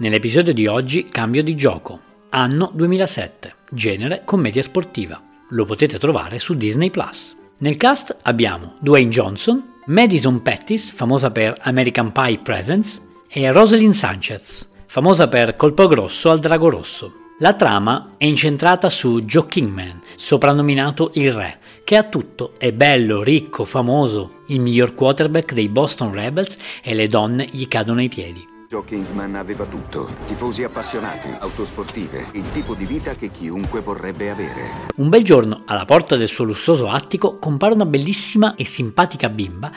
Nell'episodio di oggi cambio di gioco. Anno 2007. Genere commedia sportiva. Lo potete trovare su Disney Plus. Nel cast abbiamo Dwayne Johnson, Madison Pettis, famosa per American Pie Presents, e Rosalind Sanchez, famosa per Colpo Grosso al Drago Rosso. La trama è incentrata su Joe Kingman, soprannominato il Re, che ha tutto, è bello, ricco, famoso, il miglior quarterback dei Boston Rebels e le donne gli cadono ai piedi. Joe Kingman aveva tutto. Tifosi appassionati, autosportive, il tipo di vita che chiunque vorrebbe avere. Un bel giorno, alla porta del suo lussuoso attico, compare una bellissima e simpatica bimba.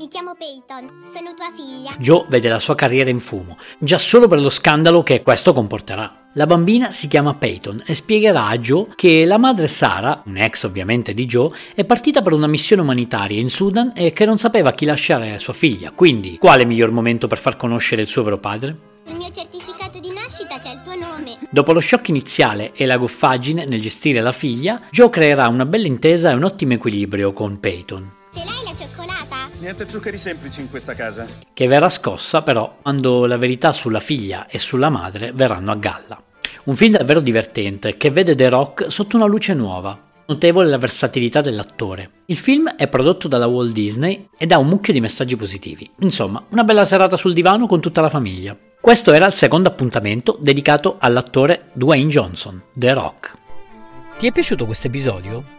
Mi chiamo Peyton, sono tua figlia. Joe vede la sua carriera in fumo, già solo per lo scandalo che questo comporterà. La bambina si chiama Peyton e spiegherà a Joe che la madre Sara, un'ex ovviamente di Joe, è partita per una missione umanitaria in Sudan e che non sapeva chi lasciare a sua figlia. Quindi, quale miglior momento per far conoscere il suo vero padre? Nel mio certificato di nascita c'è il tuo nome. Dopo lo shock iniziale e la goffaggine nel gestire la figlia, Joe creerà una bella intesa e un ottimo equilibrio con Peyton. Niente zuccheri semplici in questa casa. che verrà scossa però quando la verità sulla figlia e sulla madre verranno a galla. Un film davvero divertente che vede The Rock sotto una luce nuova. Notevole la versatilità dell'attore. Il film è prodotto dalla Walt Disney ed ha un mucchio di messaggi positivi. Insomma, una bella serata sul divano con tutta la famiglia. Questo era il secondo appuntamento dedicato all'attore Dwayne Johnson, The Rock. Ti è piaciuto questo episodio?